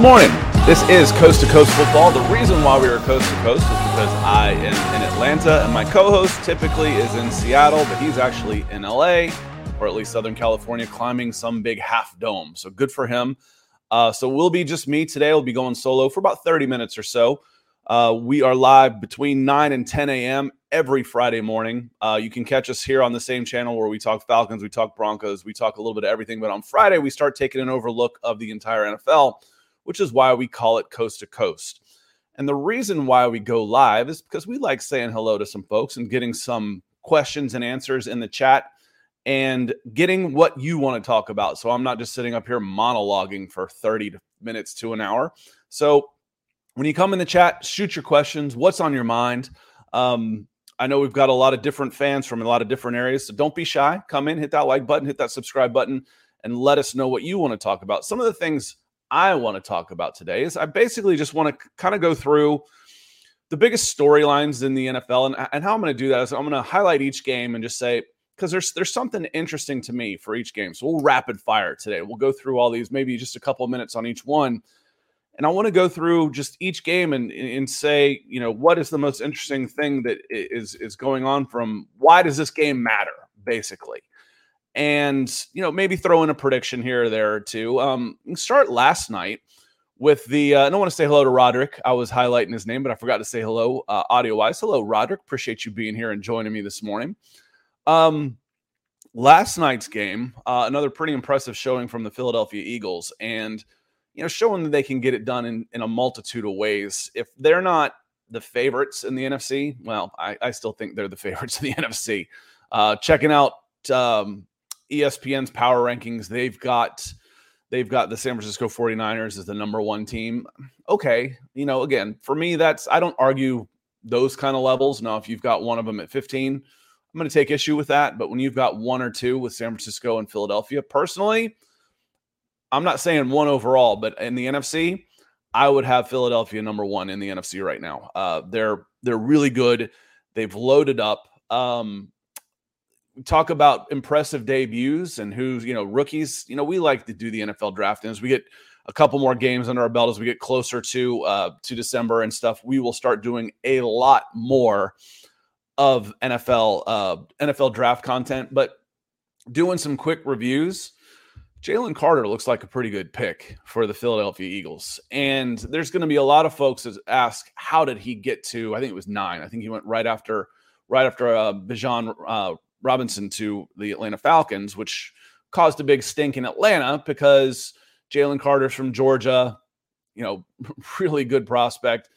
Good morning. This is Coast to Coast Football. The reason why we are Coast to Coast is because I am in Atlanta and my co host typically is in Seattle, but he's actually in LA or at least Southern California climbing some big half dome. So good for him. Uh, so we'll be just me today. We'll be going solo for about 30 minutes or so. Uh, we are live between 9 and 10 a.m. every Friday morning. Uh, you can catch us here on the same channel where we talk Falcons, we talk Broncos, we talk a little bit of everything. But on Friday, we start taking an overlook of the entire NFL, which is why we call it Coast to Coast. And the reason why we go live is because we like saying hello to some folks and getting some questions and answers in the chat and getting what you want to talk about. So I'm not just sitting up here monologuing for 30 minutes to an hour. So when you come in the chat, shoot your questions. What's on your mind? Um, I know we've got a lot of different fans from a lot of different areas, so don't be shy. Come in, hit that like button, hit that subscribe button, and let us know what you want to talk about. Some of the things I want to talk about today is I basically just want to kind of go through the biggest storylines in the NFL, and, and how I'm going to do that is I'm going to highlight each game and just say because there's there's something interesting to me for each game. So we'll rapid fire today. We'll go through all these, maybe just a couple of minutes on each one and I want to go through just each game and and say, you know, what is the most interesting thing that is is going on from why does this game matter, basically. And you know, maybe throw in a prediction here or there or two. Um, start last night with the. Uh, I don't want to say hello to Roderick. I was highlighting his name, but I forgot to say hello uh, audio wise. Hello, Roderick. Appreciate you being here and joining me this morning. Um, last night's game, uh, another pretty impressive showing from the Philadelphia Eagles, and you know, showing that they can get it done in, in a multitude of ways. If they're not the favorites in the NFC, well, I, I still think they're the favorites in the NFC. Uh, checking out um, ESPN's power rankings, they've got they've got the San Francisco 49ers as the number one team. Okay, you know, again, for me, that's I don't argue those kind of levels. Now, if you've got one of them at 15, I'm going to take issue with that. But when you've got one or two with San Francisco and Philadelphia, personally, I'm not saying one overall, but in the NFC, I would have Philadelphia number one in the NFC right now. Uh, they're they're really good. They've loaded up. Um, talk about impressive debuts and who's you know rookies. You know we like to do the NFL draft, and as we get a couple more games under our belt, as we get closer to uh, to December and stuff, we will start doing a lot more of NFL uh, NFL draft content. But doing some quick reviews Jalen Carter looks like a pretty good pick for the Philadelphia Eagles. And there's going to be a lot of folks that ask, how did he get to, I think it was nine. I think he went right after, right after uh, Bijan uh, Robinson to the Atlanta Falcons, which caused a big stink in Atlanta because Jalen Carter's from Georgia, you know, really good prospect.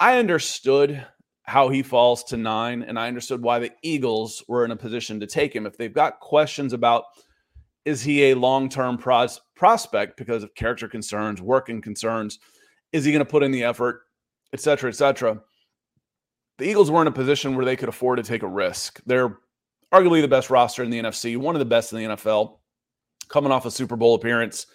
I understood how he falls to nine, and I understood why the Eagles were in a position to take him. If they've got questions about – is he a long term pros- prospect because of character concerns, working concerns? Is he going to put in the effort, et cetera, et cetera? The Eagles were in a position where they could afford to take a risk. They're arguably the best roster in the NFC, one of the best in the NFL, coming off a Super Bowl appearance.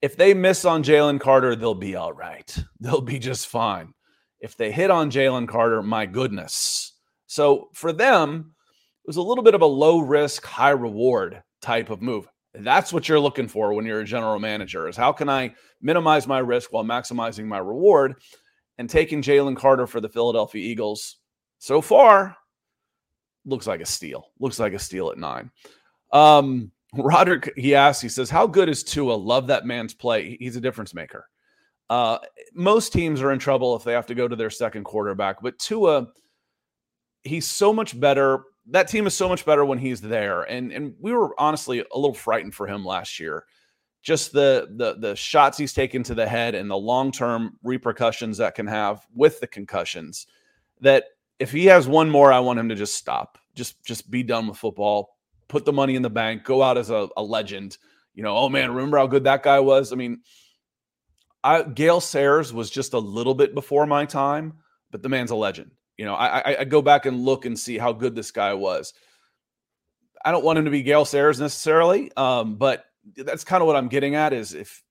If they miss on Jalen Carter, they'll be all right. They'll be just fine. If they hit on Jalen Carter, my goodness. So for them, it was a little bit of a low risk, high reward type of move. That's what you're looking for when you're a general manager is how can I minimize my risk while maximizing my reward? And taking Jalen Carter for the Philadelphia Eagles so far looks like a steal. Looks like a steal at nine. Um, Roderick, he asks, he says, How good is Tua? Love that man's play. He's a difference maker. Uh, most teams are in trouble if they have to go to their second quarterback, but Tua, he's so much better that team is so much better when he's there. And and we were honestly a little frightened for him last year. Just the the the shots he's taken to the head and the long-term repercussions that can have with the concussions. That if he has one more, I want him to just stop. Just just be done with football. Put the money in the bank. Go out as a, a legend. You know, oh man, remember how good that guy was? I mean, I Gale Sayers was just a little bit before my time, but the man's a legend. You know, I, I go back and look and see how good this guy was. I don't want him to be Gale Sayers necessarily, um, but that's kind of what I'm getting at. Is if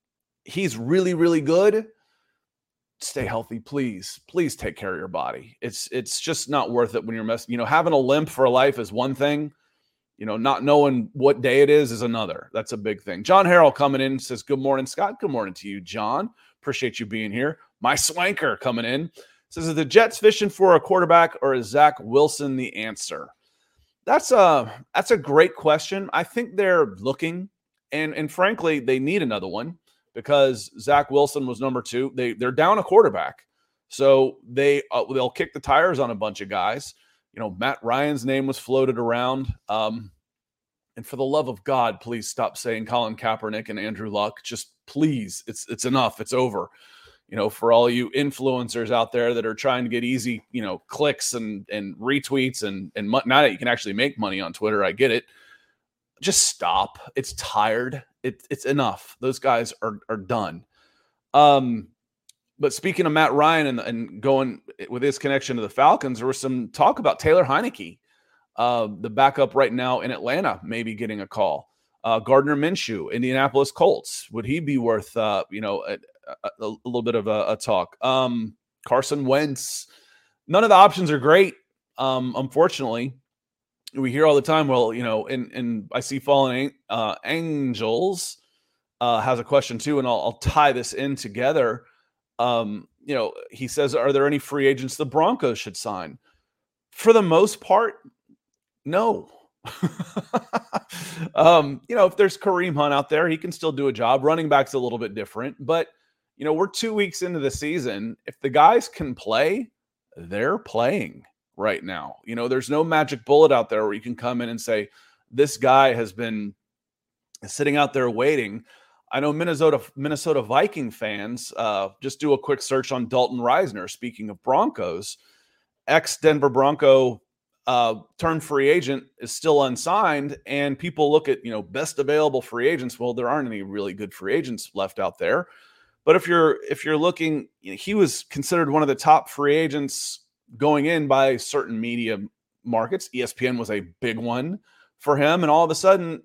he's really, really good, stay healthy, please. Please take care of your body. It's it's just not worth it when you're messing. You know, having a limp for life is one thing. You know, not knowing what day it is is another. That's a big thing. John Harrell coming in says, Good morning, Scott. Good morning to you, John. Appreciate you being here. My swanker coming in says, Is the Jets fishing for a quarterback or is Zach Wilson the answer? That's a that's a great question. I think they're looking, and and frankly, they need another one because Zach Wilson was number two. They they're down a quarterback, so they uh, they'll kick the tires on a bunch of guys. You know, Matt Ryan's name was floated around. Um, and for the love of God, please stop saying Colin Kaepernick and Andrew Luck. Just please, it's it's enough. It's over. You know, for all you influencers out there that are trying to get easy, you know, clicks and and retweets and and now that you can actually make money on Twitter, I get it. Just stop. It's tired. It, it's enough. Those guys are are done. Um, but speaking of Matt Ryan and, and going with his connection to the Falcons, there was some talk about Taylor Heinicke, uh, the backup right now in Atlanta, maybe getting a call. Uh, Gardner Minshew, Indianapolis Colts, would he be worth uh, you know a, a, a, little bit of a, a talk? Um, Carson Wentz, none of the options are great. Um, unfortunately, we hear all the time. Well, you know, and and I see fallen uh, angels uh, has a question too, and I'll, I'll tie this in together. Um, you know, he says, Are there any free agents the Broncos should sign? For the most part, no. um, you know, if there's Kareem Hunt out there, he can still do a job. Running back's a little bit different, but you know, we're two weeks into the season. If the guys can play, they're playing right now. You know, there's no magic bullet out there where you can come in and say, this guy has been sitting out there waiting. I know Minnesota Minnesota Viking fans uh, just do a quick search on Dalton Risner. Speaking of Broncos, ex Denver Bronco uh, turned free agent is still unsigned, and people look at you know best available free agents. Well, there aren't any really good free agents left out there. But if you're if you're looking, you know, he was considered one of the top free agents going in by certain media markets. ESPN was a big one for him, and all of a sudden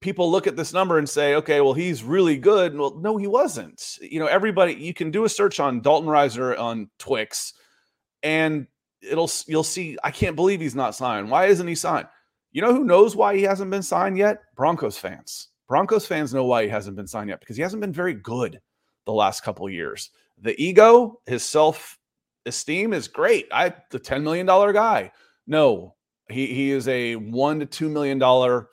people look at this number and say, okay, well, he's really good. Well, no, he wasn't. You know, everybody, you can do a search on Dalton Risner on Twix and it'll, you'll see, I can't believe he's not signed. Why isn't he signed? You know who knows why he hasn't been signed yet? Broncos fans. Broncos fans know why he hasn't been signed yet because he hasn't been very good the last couple years. The ego, his self esteem is great. I, the $10 million guy. No, he, he is a one to $2 million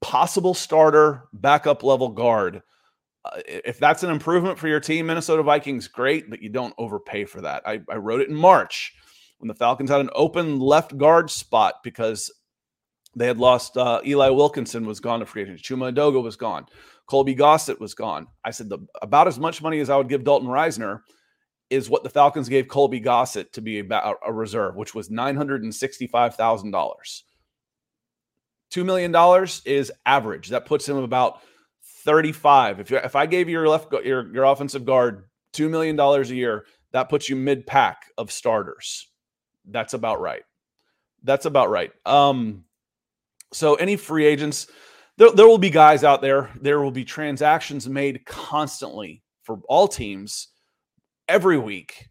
possible starter, backup level guard. Uh, if that's an improvement for your team, Minnesota Vikings, great, but you don't overpay for that. I, I wrote it in March when the Falcons had an open left guard spot because they had lost uh, Eli Wilkinson was gone to free agency. Chuma Edoga was gone. Colby Gossett was gone. I said the, about as much money as I would give Dalton Risner is what the Falcons gave Colby Gossett to be a, a reserve, which was nine hundred and sixty-five thousand dollars. $2 million is average. That puts him about 35. If you if I gave your left your your offensive guard $2 million a year, that puts you mid pack of starters. That's about right. That's about right. Um so any free agents there, there will be guys out there. There will be transactions made constantly for all teams every week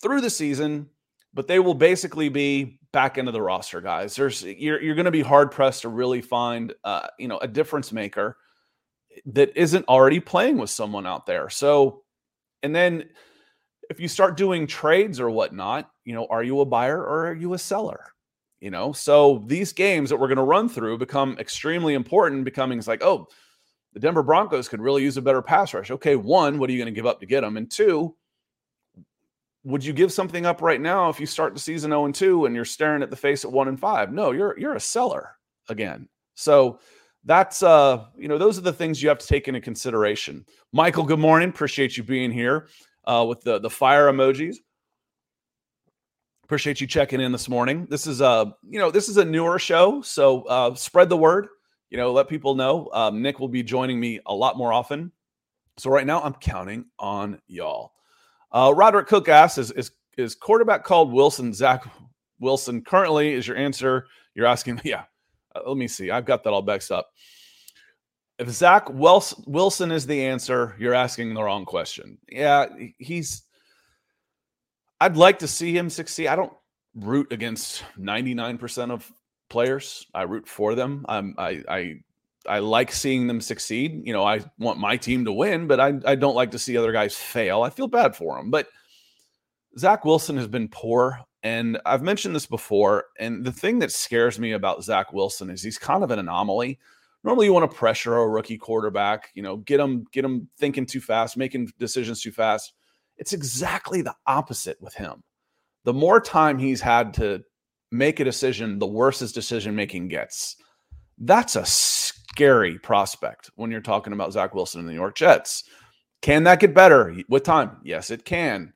through the season, but they will basically be back into the roster guys. There's you're you're going to be hard pressed to really find uh, you know a difference maker that isn't already playing with someone out there. So, and then if you start doing trades or whatnot, you know, are you a buyer or are you a seller? You know, so these games that we're going to run through become extremely important. Becoming it's like, oh, the Denver Broncos could really use a better pass rush. Okay, one, what are you going to give up to get them? And two, would you give something up right now if you start the season 0 and 2 and you're staring at the face at 1 and 5? No, you're you're a seller again. So that's uh you know those are the things you have to take into consideration. Michael, good morning. Appreciate you being here uh with the the fire emojis. Appreciate you checking in this morning. This is a you know this is a newer show, so uh spread the word. You know, let people know. Um, Nick will be joining me a lot more often. So right now I'm counting on y'all. Uh, Roderick Cook asks, is, is, is quarterback called Wilson Zach Wilson currently? Is your answer? You're asking, yeah. Uh, let me see. I've got that all mixed up. If Zach Wilson is the answer, you're asking the wrong question. Yeah, he's. I'd like to see him succeed. I don't root against 99% of players. I root for them. I'm, I, I, I like seeing them succeed. You know, I want my team to win, but I, I don't like to see other guys fail. I feel bad for them. But Zach Wilson has been poor. And I've mentioned this before. And the thing that scares me about Zach Wilson is he's kind of an anomaly. Normally, you want to pressure a rookie quarterback, you know, get him, get him thinking too fast, making decisions too fast. It's exactly the opposite with him. The more time he's had to make a decision, the worse his decision making gets. That's a scary prospect when you're talking about Zach Wilson and the New York Jets. Can that get better with time? Yes, it can.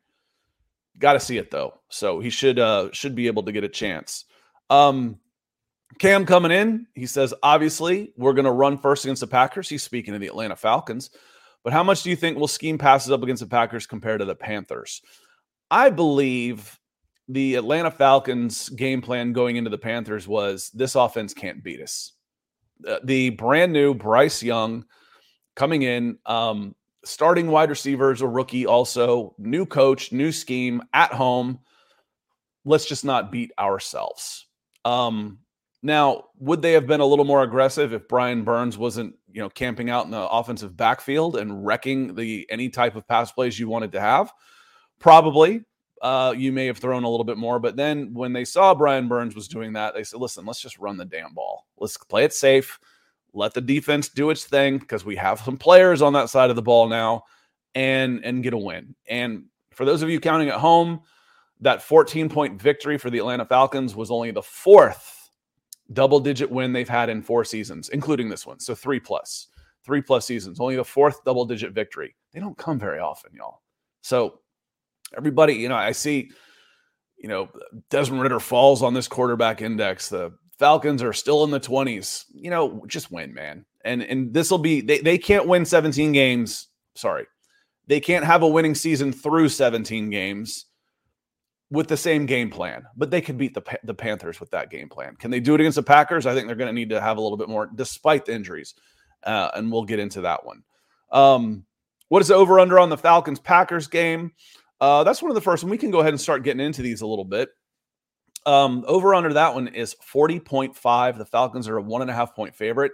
Got to see it though, so he should uh should be able to get a chance. Um, Cam coming in, he says obviously we're going to run first against the Packers. He's speaking to the Atlanta Falcons, but how much do you think will scheme passes up against the Packers compared to the Panthers? I believe the Atlanta Falcons game plan going into the Panthers was this offense can't beat us. Uh, the brand new Bryce Young coming in, um, starting wide receivers, a rookie, also new coach, new scheme at home. Let's just not beat ourselves. Um, now, would they have been a little more aggressive if Brian Burns wasn't, you know, camping out in the offensive backfield and wrecking the any type of pass plays you wanted to have? Probably uh, you may have thrown a little bit more. But then when they saw Brian Burns was doing that, they said, listen, let's just run the damn ball. Let's play it safe. Let the defense do its thing because we have some players on that side of the ball now and and get a win. And for those of you counting at home, that 14 point victory for the Atlanta Falcons was only the fourth double digit win they've had in four seasons, including this one. So three plus, three plus seasons, only the fourth double digit victory. They don't come very often, y'all. So everybody, you know, I see, you know, Desmond Ridder falls on this quarterback index. The Falcons are still in the 20s. You know, just win, man. And and this will be they, they can't win 17 games. Sorry. They can't have a winning season through 17 games with the same game plan, but they could beat the the Panthers with that game plan. Can they do it against the Packers? I think they're going to need to have a little bit more, despite the injuries, uh, and we'll get into that one. Um, what is the over under on the Falcons Packers game? Uh, that's one of the first, and we can go ahead and start getting into these a little bit. Um, over under that one is 40.5. The Falcons are a one and a half point favorite.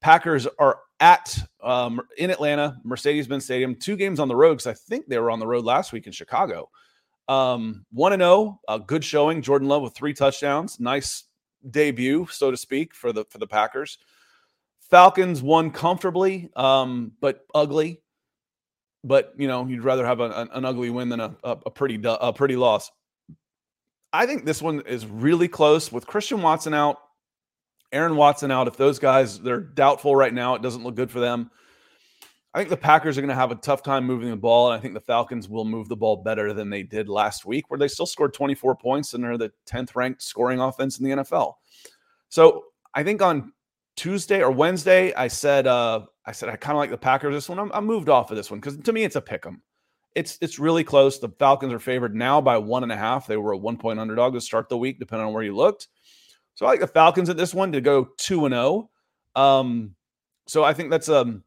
Packers are at um, in Atlanta, Mercedes Benz Stadium, two games on the road because I think they were on the road last week in Chicago. Um, 1 and 0, a good showing. Jordan Love with three touchdowns. Nice debut, so to speak, for the for the Packers. Falcons won comfortably, um, but ugly but you know you'd rather have an, an ugly win than a, a, pretty a pretty loss. I think this one is really close with Christian Watson out, Aaron Watson out. If those guys they're doubtful right now, it doesn't look good for them. I think the Packers are going to have a tough time moving the ball, and I think the Falcons will move the ball better than they did last week, where they still scored 24 points and are the 10th ranked scoring offense in the NFL. So I think on Tuesday or Wednesday, I said uh, I said I kind of like the Packers this one. I'm, I'm, moved off of this one because to me it's a pick 'em. It's it's really close. The Falcons are favored now by one and a half. They were a one point underdog to start the week, depending on where you looked. So I like the Falcons at this one to go two and zero. Oh. Um, so I think that's a, um,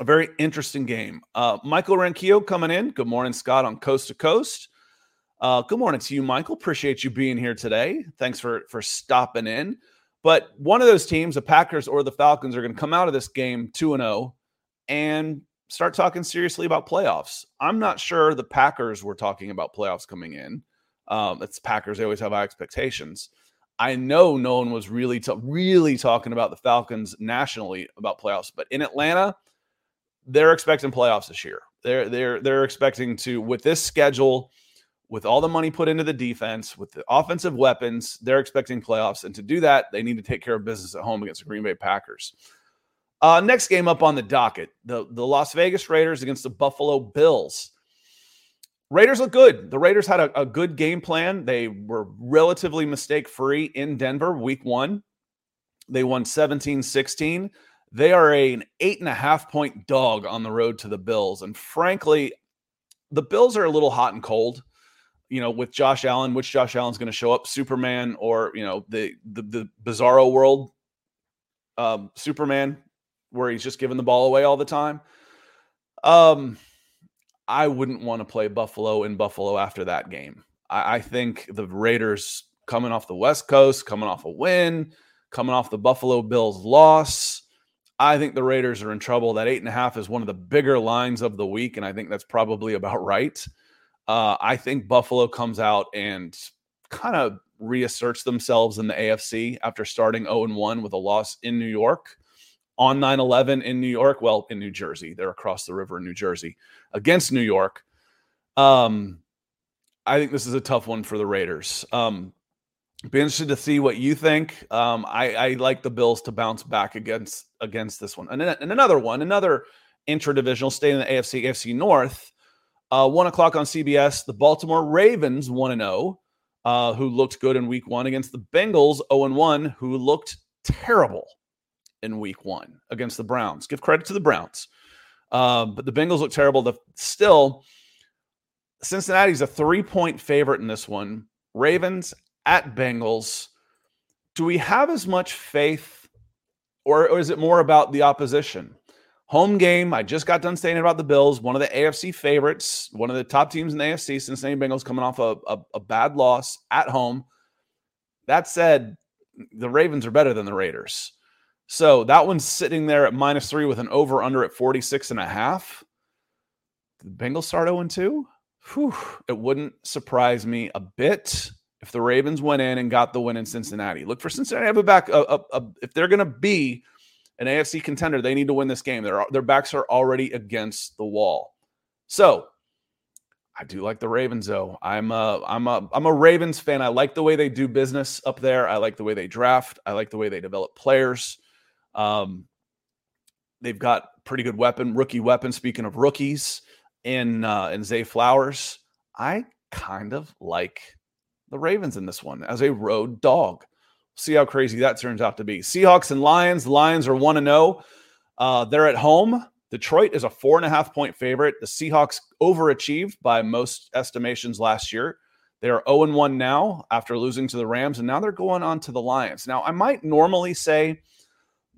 a very interesting game. Uh, Michael Ranquillo coming in. Good morning, Scott, on Coast to Coast. Uh, good morning to you, Michael. Appreciate you being here today. Thanks for for stopping in. But one of those teams, the Packers or the Falcons, are going to come out of this game 2 and 0 and start talking seriously about playoffs. I'm not sure the Packers were talking about playoffs coming in. Um, it's Packers; they always have high expectations. I know no one was really t- really talking about the Falcons nationally about playoffs, but in Atlanta, they're expecting playoffs this year. They're they're they're expecting to with this schedule with all the money put into the defense, with the offensive weapons, they're expecting playoffs. And to do that, they need to take care of business at home against the Green Bay Packers. Uh, next game up on the docket the, the Las Vegas Raiders against the Buffalo Bills. Raiders look good. The Raiders had a, a good game plan. They were relatively mistake free in Denver week one. They won 17 16. They are a, an eight and a half point dog on the road to the Bills. And frankly, the Bills are a little hot and cold you know, with Josh Allen, which Josh Allen's going to show up, Superman or you know the the, the Bizarro world, um, Superman, where he's just giving the ball away all the time. Um, I wouldn't want to play Buffalo in Buffalo after that game. I, I think the Raiders coming off the West Coast, coming off a win, coming off the Buffalo Bills loss. I think the Raiders are in trouble. That eight and a half is one of the bigger lines of the week, and I think that's probably about right. Uh, I think Buffalo comes out and kind of reasserts themselves in the AFC after starting 0 1 with a loss in New York on 9 11 in New York. Well, in New Jersey. They're across the river in New Jersey against New York. Um, I think this is a tough one for the Raiders. Um, be interested to see what you think. Um, I, I, like the Bills to bounce back against against this one. And, and another one, another intra-divisional state in the AFC, AFC North. Uh, one o'clock on CBS. The Baltimore Ravens one and zero, oh, uh, who looked good in Week One against the Bengals zero and one, who looked terrible in Week One against the Browns. Give credit to the Browns, uh, but the Bengals look terrible. The, still, Cincinnati's a three-point favorite in this one. Ravens at Bengals. Do we have as much faith, or, or is it more about the opposition? Home game. I just got done saying about the Bills, one of the AFC favorites, one of the top teams in the AFC. Cincinnati Bengals coming off a, a, a bad loss at home. That said, the Ravens are better than the Raiders. So that one's sitting there at minus three with an over under at 46 and a half. The Bengals start 0 2. Whew, it wouldn't surprise me a bit if the Ravens went in and got the win in Cincinnati. Look for Cincinnati to have a back. A, a, a, if they're going to be an AFC contender, they need to win this game. Their their backs are already against the wall. So I do like the Ravens, though. I'm a I'm a I'm a Ravens fan. I like the way they do business up there. I like the way they draft. I like the way they develop players. Um, they've got pretty good weapon, rookie weapon. Speaking of rookies, in uh, in Zay Flowers, I kind of like the Ravens in this one as a road dog. See how crazy that turns out to be. Seahawks and Lions. Lions are 1 0. Uh, they're at home. Detroit is a four and a half point favorite. The Seahawks overachieved by most estimations last year. They are 0 1 now after losing to the Rams, and now they're going on to the Lions. Now, I might normally say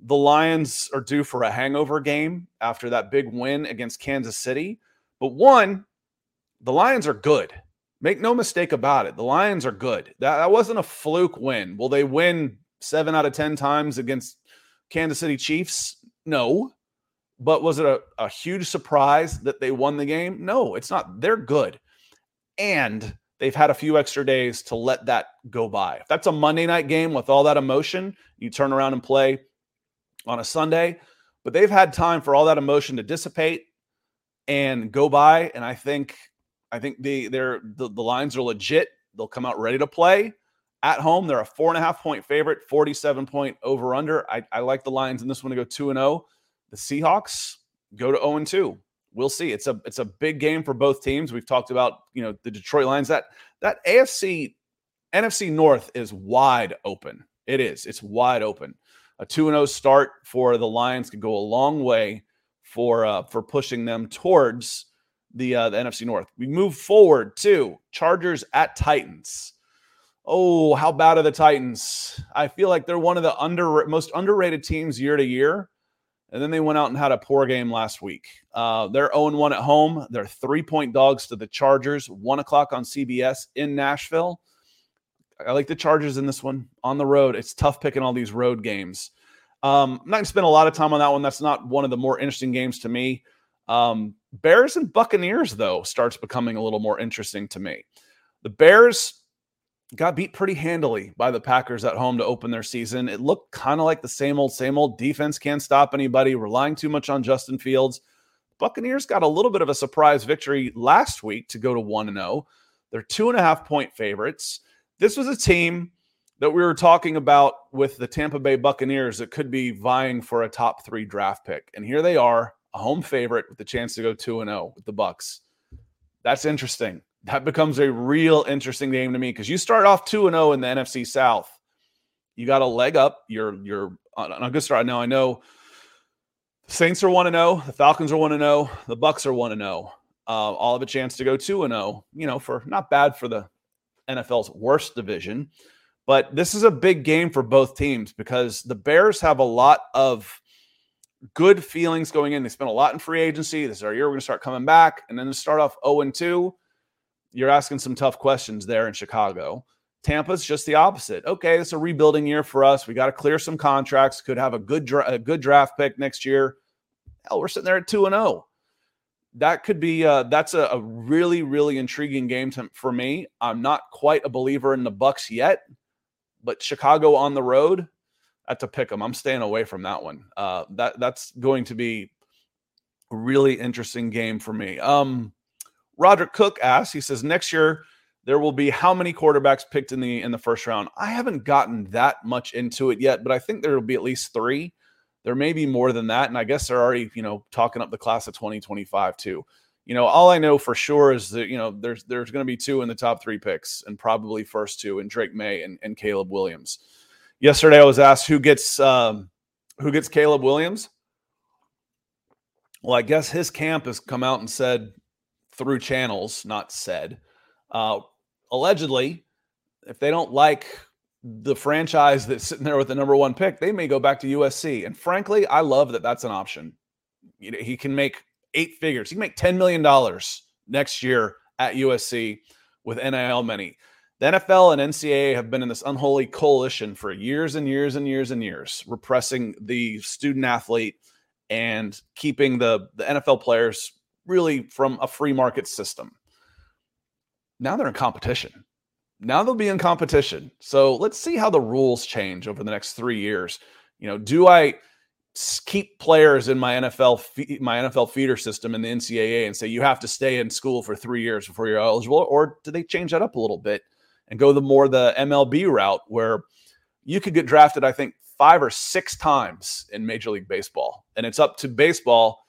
the Lions are due for a hangover game after that big win against Kansas City. But one, the Lions are good. Make no mistake about it. The Lions are good. That, that wasn't a fluke win. Will they win seven out of 10 times against Kansas City Chiefs? No. But was it a, a huge surprise that they won the game? No, it's not. They're good. And they've had a few extra days to let that go by. If that's a Monday night game with all that emotion, you turn around and play on a Sunday. But they've had time for all that emotion to dissipate and go by. And I think I think the they're the, the Lions are legit. They'll come out ready to play. At home, they're a four and a half point favorite, 47 point over under. I, I like the Lions in this one to go 2 and 0. The Seahawks go to 0 and 2. We'll see. It's a it's a big game for both teams. We've talked about, you know, the Detroit Lions. That that AFC NFC North is wide open. It is. It's wide open. A 2 and 0 start for the Lions could go a long way for uh, for pushing them towards the uh, the NFC North. We move forward to Chargers at Titans. Oh, how bad are the Titans? I feel like they're one of the under most underrated teams year to year. And then they went out and had a poor game last week. Uh, they're 0 1 at home. They're three point dogs to the Chargers, one o'clock on CBS in Nashville. I like the Chargers in this one on the road. It's tough picking all these road games. Um, I'm not going to spend a lot of time on that one. That's not one of the more interesting games to me. Um, Bears and Buccaneers, though, starts becoming a little more interesting to me. The Bears got beat pretty handily by the Packers at home to open their season. It looked kind of like the same old, same old defense can't stop anybody, relying too much on Justin Fields. Buccaneers got a little bit of a surprise victory last week to go to 1 0. They're two and a half point favorites. This was a team that we were talking about with the Tampa Bay Buccaneers that could be vying for a top three draft pick. And here they are, a home favorite with the chance to go 2 and 0 with the Bucks. That's interesting. That becomes a real interesting game to me because you start off 2 and 0 in the NFC South. You got a leg up. You're you're on a good start. Now I know the Saints are 1 and 0, the Falcons are 1 and 0, the Bucks are 1 and 0. Uh, all have a chance to go 2 and 0, you know, for not bad for the NFL's worst division. But this is a big game for both teams because the Bears have a lot of good feelings going in. They spent a lot in free agency. This is our year. We're going to start coming back. And then to start off 0 and 2, you're asking some tough questions there in Chicago. Tampa's just the opposite. Okay, it's a rebuilding year for us. We got to clear some contracts. Could have a good dra- a good draft pick next year. Hell, we're sitting there at two and zero. Oh. That could be uh, that's a, a really really intriguing game to, for me. I'm not quite a believer in the Bucks yet, but Chicago on the road, that's a pick 'em. I'm staying away from that one. Uh, that that's going to be a really interesting game for me. Um, Roderick Cook asks, he says next year there will be how many quarterbacks picked in the in the first round. I haven't gotten that much into it yet, but I think there will be at least three. There may be more than that, and I guess they're already you know talking up the class of 2025 too. You know, all I know for sure is that you know there's there's going to be two in the top three picks, and probably first two, and Drake Maye and, and Caleb Williams. Yesterday, I was asked who gets um, who gets Caleb Williams. Well, I guess his camp has come out and said through channels, not said, uh, allegedly, if they don't like the franchise that's sitting there with the number one pick, they may go back to USC. And frankly, I love that that's an option. You know, he can make eight figures. He can make $10 million next year at USC with NIL money. The NFL and NCAA have been in this unholy coalition for years and years and years and years, repressing the student athlete and keeping the, the NFL players really from a free market system now they're in competition. Now they'll be in competition. So let's see how the rules change over the next three years. You know, do I keep players in my NFL my NFL feeder system in the NCAA and say you have to stay in school for three years before you're eligible, or do they change that up a little bit and go the more the MLB route where you could get drafted, I think, five or six times in Major League Baseball, and it's up to baseball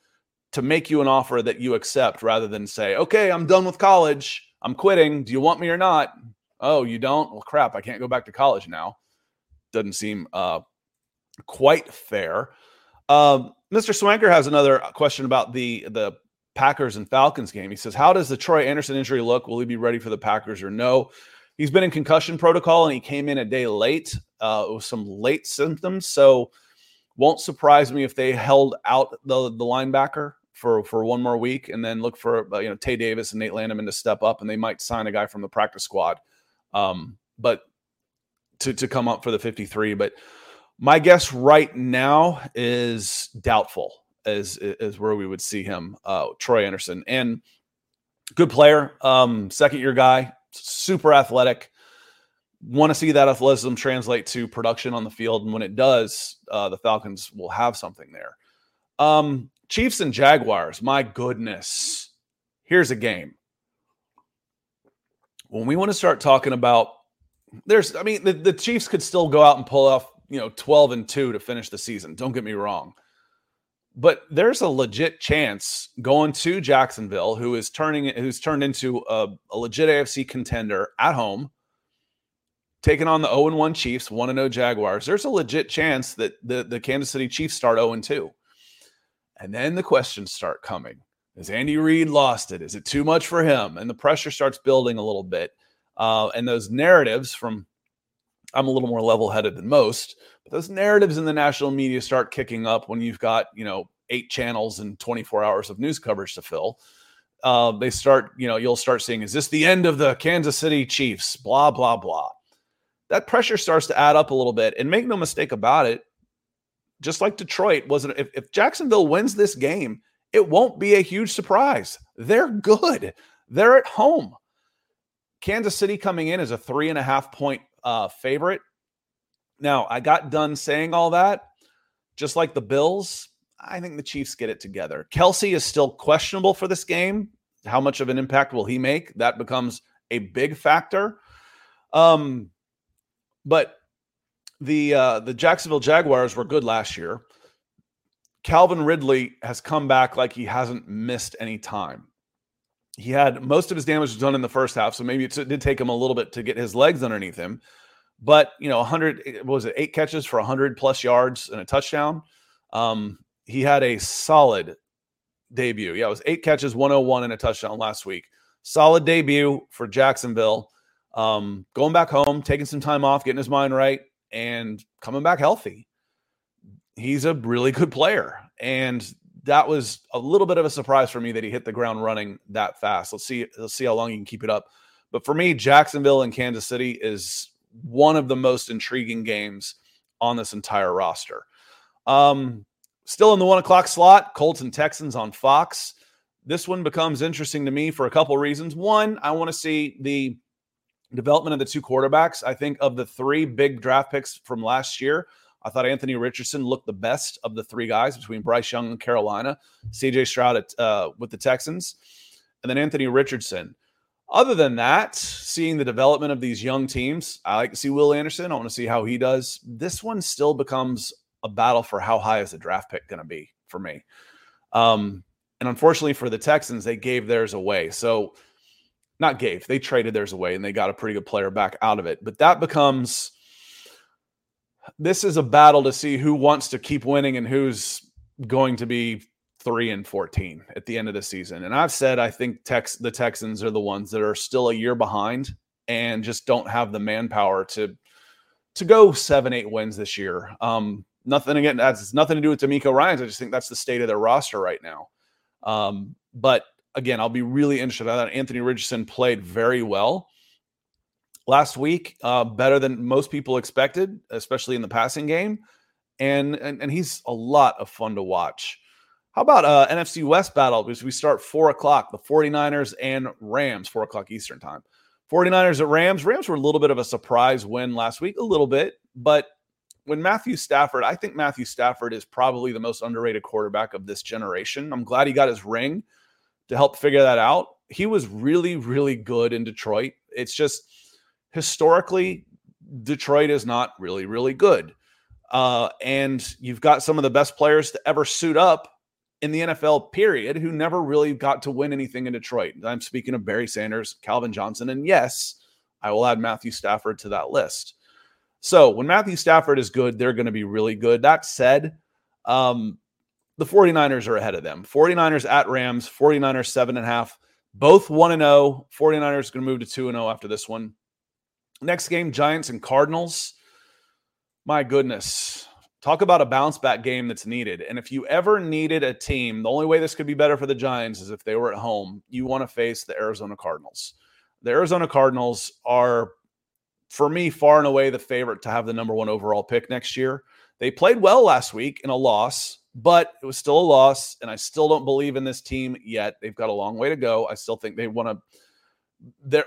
to make you an offer that you accept rather than say, okay, I'm done with college. I'm quitting. Do you want me or not? Oh, you don't? Well, crap. I can't go back to college now. Doesn't seem uh, quite fair. Um, Mr. Swanker has another question about the the Packers and Falcons game. He says, "How does the Troy Anderson injury look? Will he be ready for the Packers or no?" He's been in concussion protocol and he came in a day late uh, with some late symptoms. So, won't surprise me if they held out the the linebacker for for one more week, and then look for uh, you know Tae Davis and Nate Landman to step up, and they might sign a guy from the practice squad, um, but to to come up for the 53. But my guess right now is doubtful is is where we would see him, uh, Troy Anderson, and good player, um, second year guy, super athletic. Want to see that athleticism translate to production on the field, and when it does, uh, the Falcons will have something there. Um, Chiefs and Jaguars, my goodness. Here's a game. When we want to start talking about there's I mean the, the Chiefs could still go out and pull off, you know, 12 and 2 to finish the season. Don't get me wrong. But there's a legit chance going to Jacksonville, who is turning who's turned into a, a legit AFC contender at home, taking on the 0 1 Chiefs, 1 0 Jaguars. There's a legit chance that the, the Kansas City Chiefs start 0 2. And then the questions start coming. Has Andy Reid lost it? Is it too much for him? And the pressure starts building a little bit. Uh, and those narratives from, I'm a little more level headed than most, but those narratives in the national media start kicking up when you've got, you know, eight channels and 24 hours of news coverage to fill. Uh, they start, you know, you'll start seeing, is this the end of the Kansas City Chiefs? Blah, blah, blah. That pressure starts to add up a little bit. And make no mistake about it, just like Detroit wasn't. If, if Jacksonville wins this game, it won't be a huge surprise. They're good. They're at home. Kansas City coming in as a three and a half point uh, favorite. Now, I got done saying all that. Just like the Bills, I think the Chiefs get it together. Kelce is still questionable for this game. How much of an impact will he make? That becomes a big factor. Um, but the uh, the Jacksonville Jaguars were good last year. Calvin Ridley has come back like he hasn't missed any time. He had most of his damage done in the first half, so maybe it did take him a little bit to get his legs underneath him. But you know, 100 was it eight catches for 100 plus yards and a touchdown. Um, he had a solid debut. Yeah, it was eight catches, 101 and a touchdown last week. Solid debut for Jacksonville. Um, going back home, taking some time off, getting his mind right and coming back healthy. He's a really good player. And that was a little bit of a surprise for me that he hit the ground running that fast. Let's see, let's see how long he can keep it up. But for me, Jacksonville and Kansas City is one of the most intriguing games on this entire roster. Um, still in the one o'clock slot, Colts and Texans on Fox. This one becomes interesting to me for a couple reasons. One, I want to see the development of the two quarterbacks. I think of the three big draft picks from last year, I thought Anthony Richardson looked the best of the three guys between Bryce Young and Carolina, CJ Stroud at, uh, with the Texans, and then Anthony Richardson. Other than that, seeing the development of these young teams, I like to see Will Anderson. I want to see how he does. This one still becomes a battle for how high is the draft pick going to be for me. Um, and unfortunately for the Texans, they gave theirs away. So, not gave, they traded theirs away and they got a pretty good player back out of it. But that becomes this is a battle to see who wants to keep winning and who's going to be three and 14 at the end of the season. And I've said I think Tex the Texans are the ones that are still a year behind and just don't have the manpower to to go seven, eight wins this year. Um, nothing again, that's nothing to do with DeMeco Ryans. I just think that's the state of their roster right now. Um, but again, I'll be really interested. I thought Anthony Richardson played very well last week, uh, better than most people expected, especially in the passing game. And, and, and he's a lot of fun to watch. How about uh, NFC West battle? Because we start four o'clock, the 49ers and Rams, four o'clock Eastern time. 49ers at Rams. Rams were a little bit of a surprise win last week, a little bit. But when Matthew Stafford, I think Matthew Stafford is probably the most underrated quarterback of this generation. I'm glad he got his ring to help figure that out. He was really, really good in Detroit. It's just historically, Detroit is not really, really good. Uh, and you've got some of the best players to ever suit up in the NFL, period, who never really got to win anything in Detroit. I'm speaking of Barry Sanders, Calvin Johnson, and yes, I will add Matthew Stafford to that list. So when Matthew Stafford is good, they're going to be really good. That said, um, the 49ers are ahead of them. 49ers at Rams, 49ers seven and a half, both 1 and 0. 49ers going to move to 2 and 0 after this one. Next game, Giants and Cardinals. My goodness. Talk about a bounce back game that's needed. And if you ever needed a team, the only way this could be better for the Giants is if they were at home. You want to face the Arizona Cardinals. The Arizona Cardinals are, for me, far and away the favorite to have the number one overall pick next year. They played well last week in a loss, but it was still a loss. And I still don't believe in this team yet. They've got a long way to go. I still think they want to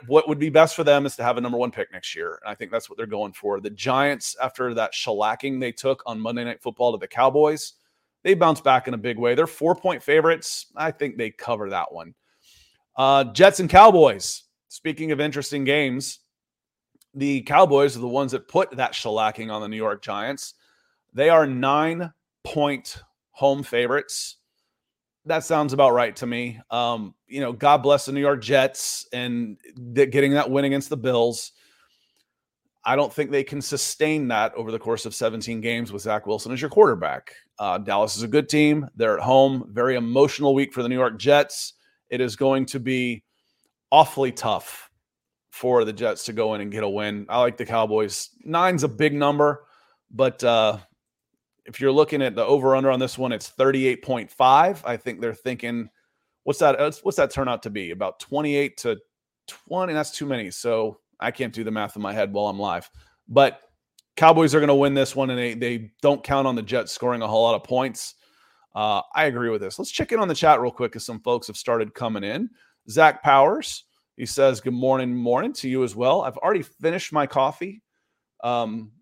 what would be best for them is to have a number one pick next year. And I think that's what they're going for. The Giants, after that shellacking they took on Monday Night Football to the Cowboys, they bounce back in a big way. They're four point favorites. I think they cover that one. Uh, Jets and Cowboys. Speaking of interesting games, the Cowboys are the ones that put that shellacking on the New York Giants. They are nine point home favorites that sounds about right to me. Um, you know, God bless the New York Jets and th- getting that win against the Bills. I don't think they can sustain that over the course of 17 games with Zach Wilson as your quarterback. Uh, Dallas is a good team. They're at home. Very emotional week for the New York Jets. It is going to be awfully tough for the Jets to go in and get a win. I like the Cowboys. Nine's a big number, but uh, if you're looking at the over under on this one, it's 38.5. I think they're thinking, what's that? Uh, what's that turn out to be? About 28 to 20. That's too many. So I can't do the math in my head while I'm live. But Cowboys are going to win this one, and they they don't count on the Jets scoring a whole lot of points. Uh, I agree with this. Let's check in on the chat real quick because some folks have started coming in. Zach Powers, he says, Good morning, morning to you as well. I've already finished my coffee. Um,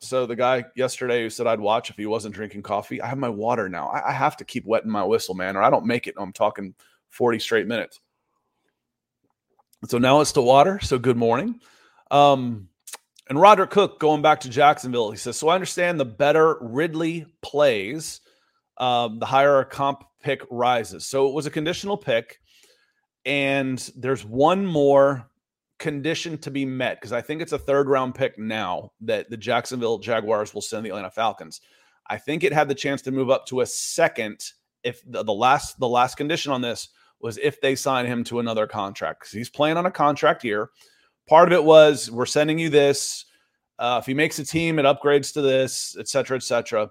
so the guy yesterday who said I'd watch if he wasn't drinking coffee, I have my water now. I, I have to keep wetting my whistle, man, or I don't make it. I'm talking 40 straight minutes. So now it's to water. So good morning. Um, and Roderick Cook going back to Jacksonville, he says, So I understand the better Ridley plays, um, the higher a comp pick rises. So it was a conditional pick. And there's one more condition to be met because I think it's a third round pick now that the Jacksonville Jaguars will send the Atlanta Falcons. I think it had the chance to move up to a second if the, the last the last condition on this was if they sign him to another contract because he's playing on a contract here. Part of it was we're sending you this. Uh, if he makes a team, it upgrades to this, et cetera, et cetera.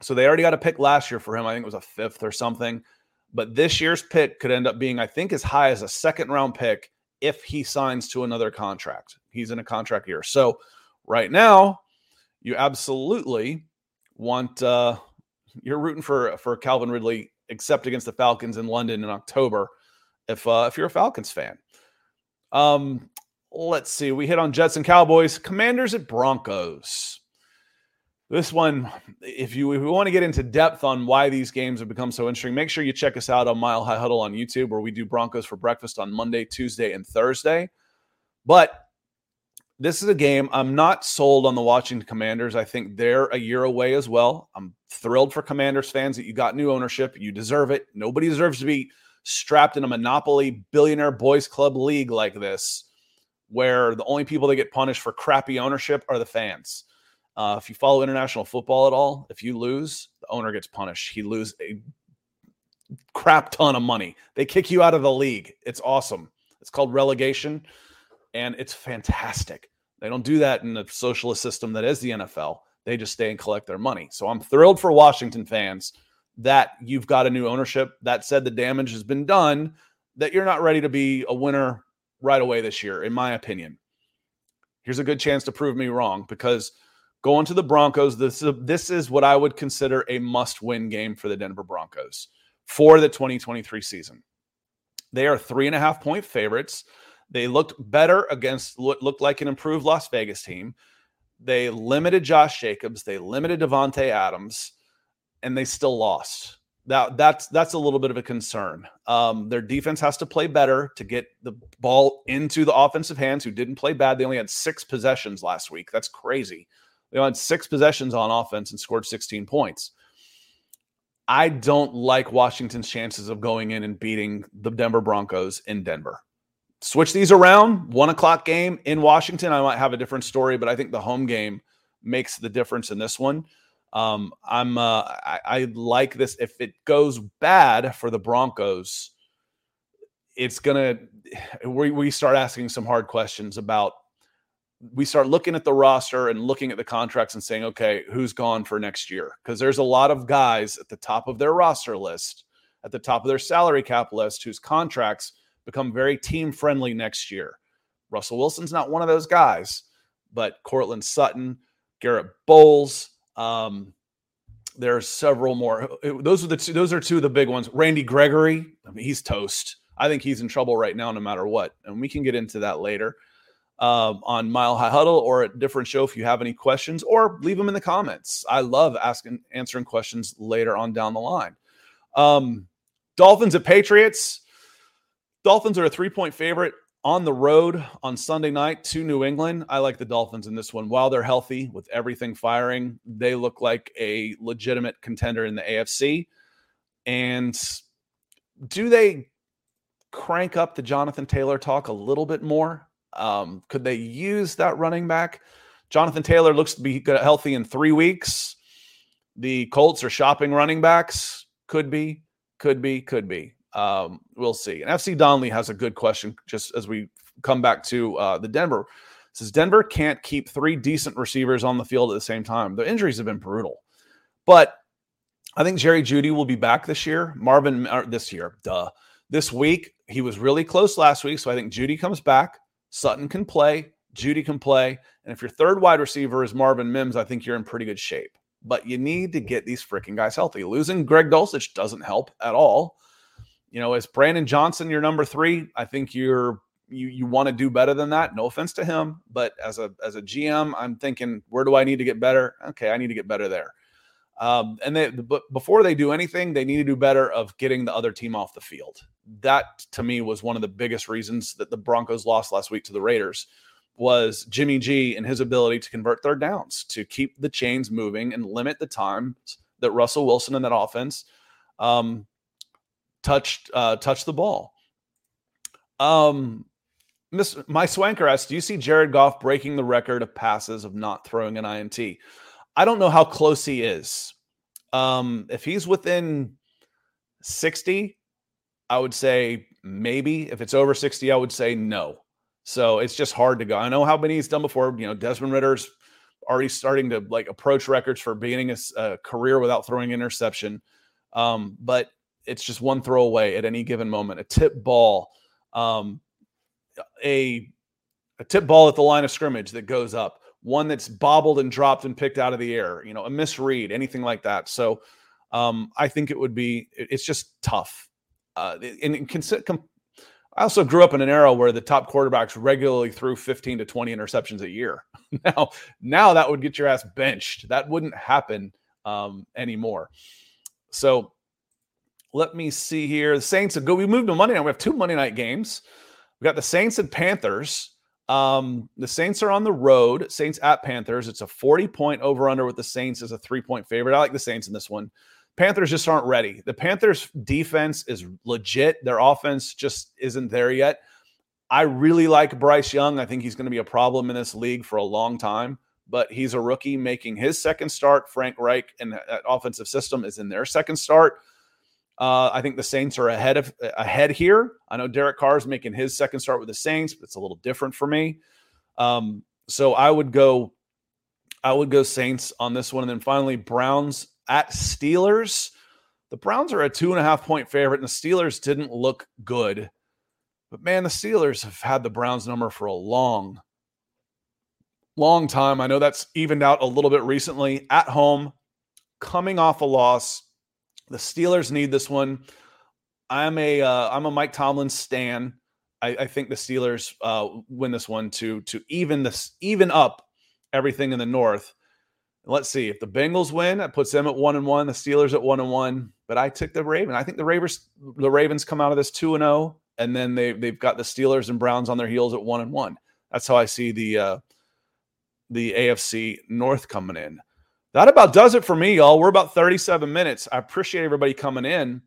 So they already got a pick last year for him. I think it was a fifth or something. But this year's pick could end up being, I think, as high as a second round pick if he signs to another contract. He's in a contract year. So right now, you absolutely want uh you're rooting for for Calvin Ridley except against the Falcons in London in October if uh if you're a Falcons fan. Um let's see. We hit on Jets and Cowboys, Commanders at Broncos. This one, if you, if you want to get into depth on why these games have become so interesting, make sure you check us out on Mile High Huddle on YouTube, where we do Broncos for breakfast on Monday, Tuesday, and Thursday. But this is a game I'm not sold on the Washington Commanders. I think they're a year away as well. I'm thrilled for Commanders fans that you got new ownership. You deserve it. Nobody deserves to be strapped in a monopoly billionaire boys club league like this, where the only people that get punished for crappy ownership are the fans. Uh, if you follow international football at all, if you lose, the owner gets punished. He lose a crap ton of money. They kick you out of the league. It's awesome. It's called relegation, and it's fantastic. They don't do that in the socialist system that is the NFL. They just stay and collect their money. So I'm thrilled for Washington fans that you've got a new ownership. That said, the damage has been done. That you're not ready to be a winner right away this year, in my opinion. Here's a good chance to prove me wrong because – going to the Broncos. This is, this is what I would consider a must win game for the Denver Broncos for the 2023 season. They are three and a half point favorites. They looked better against what looked like an improved Las Vegas team. They limited Josh Jacobs, they limited Davante Adams, and they still lost. That that's that's a little bit of a concern. Um, their defense has to play better to get the ball into the offensive hands, who didn't play bad. They only had six possessions last week. That's crazy. They had six possessions on offense and scored 16 points. I don't like Washington's chances of going in and beating the Denver Broncos in Denver. Switch these around. One o'clock game in Washington. I might have a different story, but I think the home game makes the difference in this one. Um, I'm uh, I, I like this. If it goes bad for the Broncos, it's gonna we, we start asking some hard questions about we start looking at the roster and looking at the contracts and saying, okay, who's gone for next year? Because there's a lot of guys at the top of their roster list, at the top of their salary cap list, whose contracts become very team friendly next year. Russell Wilson's not one of those guys, but Courtland Sutton, Garett Bolles, um, there are several more. Those are the two, those are two of the big ones. Randy Gregory, I mean, he's toast. I think he's in trouble right now, no matter what. And we can get into that later um, on Mile High Huddle or a different show if you have any questions, or leave them in the comments. I love asking answering questions later on down the line. Um, Dolphins at Patriots. Dolphins are a three point favorite on the road on Sunday night to New England. I like the Dolphins in this one. While they're healthy with everything firing, they look like a legitimate contender in the AFC. And do they crank up the Jonathan Taylor talk a little bit more? Um, could they use that running back? Jonathan Taylor looks to be healthy in three weeks. The Colts are shopping running backs. Could be, could be, could be. Um, we'll see. And FC Donnelly has a good question just as we come back to uh, the Denver. It says Denver can't keep three decent receivers on the field at the same time. The injuries have been brutal, but I think Jerry Jeudy will be back this year. Marvin this year, duh. This week he was really close last week, so I think Jeudy comes back. Sutton can play, Jeudy can play. And if your third wide receiver is Marvin Mims, I think you're in pretty good shape. But you need to get these freaking guys healthy. Losing Greg Dulcich doesn't help at all. You know, as Brandon Johnson, your number three, I think you're you you want to do better than that. No offense to him, but as a as a GM, I'm thinking, where do I need to get better? Okay, I need to get better there. Um, and they, but before they do anything, they need to do better of getting the other team off the field. That to me was one of the biggest reasons that the Broncos lost last week to the Raiders was Jimmy G and his ability to convert third downs, to keep the chains moving and limit the times that Russell Wilson and that offense um, touched uh, touched the ball. Um, Miss my swanker asks, do you see Jared Goff breaking the record of passes of not throwing an INT? I don't know how close he is. Um, if he's within 60, I would say maybe. If it's over 60, I would say no. So it's just hard to go. I know how many he's done before. You know, Desmond Ridder's already starting to like approach records for beginning a, a career without throwing interception. Um, but it's just one throw away at any given moment, a tip ball. Um, a a tip ball at the line of scrimmage that goes up, one that's bobbled and dropped and picked out of the air, you know, a misread, anything like that. So um, I think it would be, it's just tough. Uh, and, and cons- com- I also grew up in an era where the top quarterbacks regularly threw 15 to 20 interceptions a year. now, now that would get your ass benched. That wouldn't happen um, anymore. So let me see here. The Saints go. We moved to Monday night. We have two Monday night games. We got the Saints and Panthers. Um, the Saints are on the road. Saints at Panthers. It's a 40 point over under with the Saints as a three point favorite. I like the Saints in this one. Panthers just aren't ready. The Panthers defense is legit. Their offense just isn't there yet. I really like Bryce Young. I think he's going to be a problem in this league for a long time, but he's a rookie making his second start. Frank Reich and that offensive system is in their second start. Uh, I think the Saints are ahead of ahead here. I know Derek Carr is making his second start with the Saints, but it's a little different for me. Um, so I would go, I would go Saints on this one, and then finally Browns at Steelers. The Browns are a two and a half point favorite, and the Steelers didn't look good. But man, the Steelers have had the Browns number for a long, long time. I know that's evened out a little bit recently at home, coming off a loss the Steelers need this one. I'm a am uh, a Mike Tomlin stan. I, I think the Steelers uh, win this one to to even this even up everything in the North. Let's see if the Bengals win, that puts them at one and one. The Steelers at one and one. But I took the Raven. I think the Ravens the Ravens come out of this two and zero, oh, and then they they've got the Steelers and Browns on their heels at one and one. That's how I see the uh, the AFC North coming in. That about does it for me, y'all. We're about 37 minutes. I appreciate everybody coming in.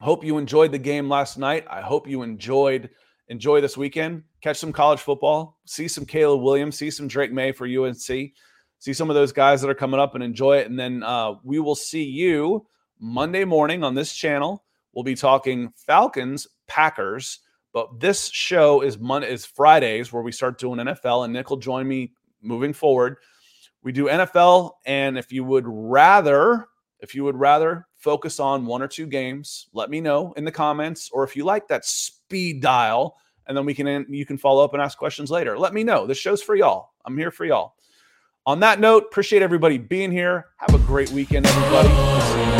Hope you enjoyed the game last night. I hope you enjoyed enjoy this weekend. Catch some college football. See some Caleb Williams. See some Drake Maye for UNC. See some of those guys that are coming up and enjoy it. And then uh, we will see you Monday morning on this channel. We'll be talking Falcons, Packers. But this show is Monday is Fridays where we start doing NFL, and Nick will join me moving forward. We do NFL, and if you would rather, if you would rather focus on one or two games, let me know in the comments. Or if you like that speed dial, and then we can you can follow up and ask questions later. Let me know. This show's for y'all. I'm here for y'all. On that note, appreciate everybody being here. Have a great weekend, everybody.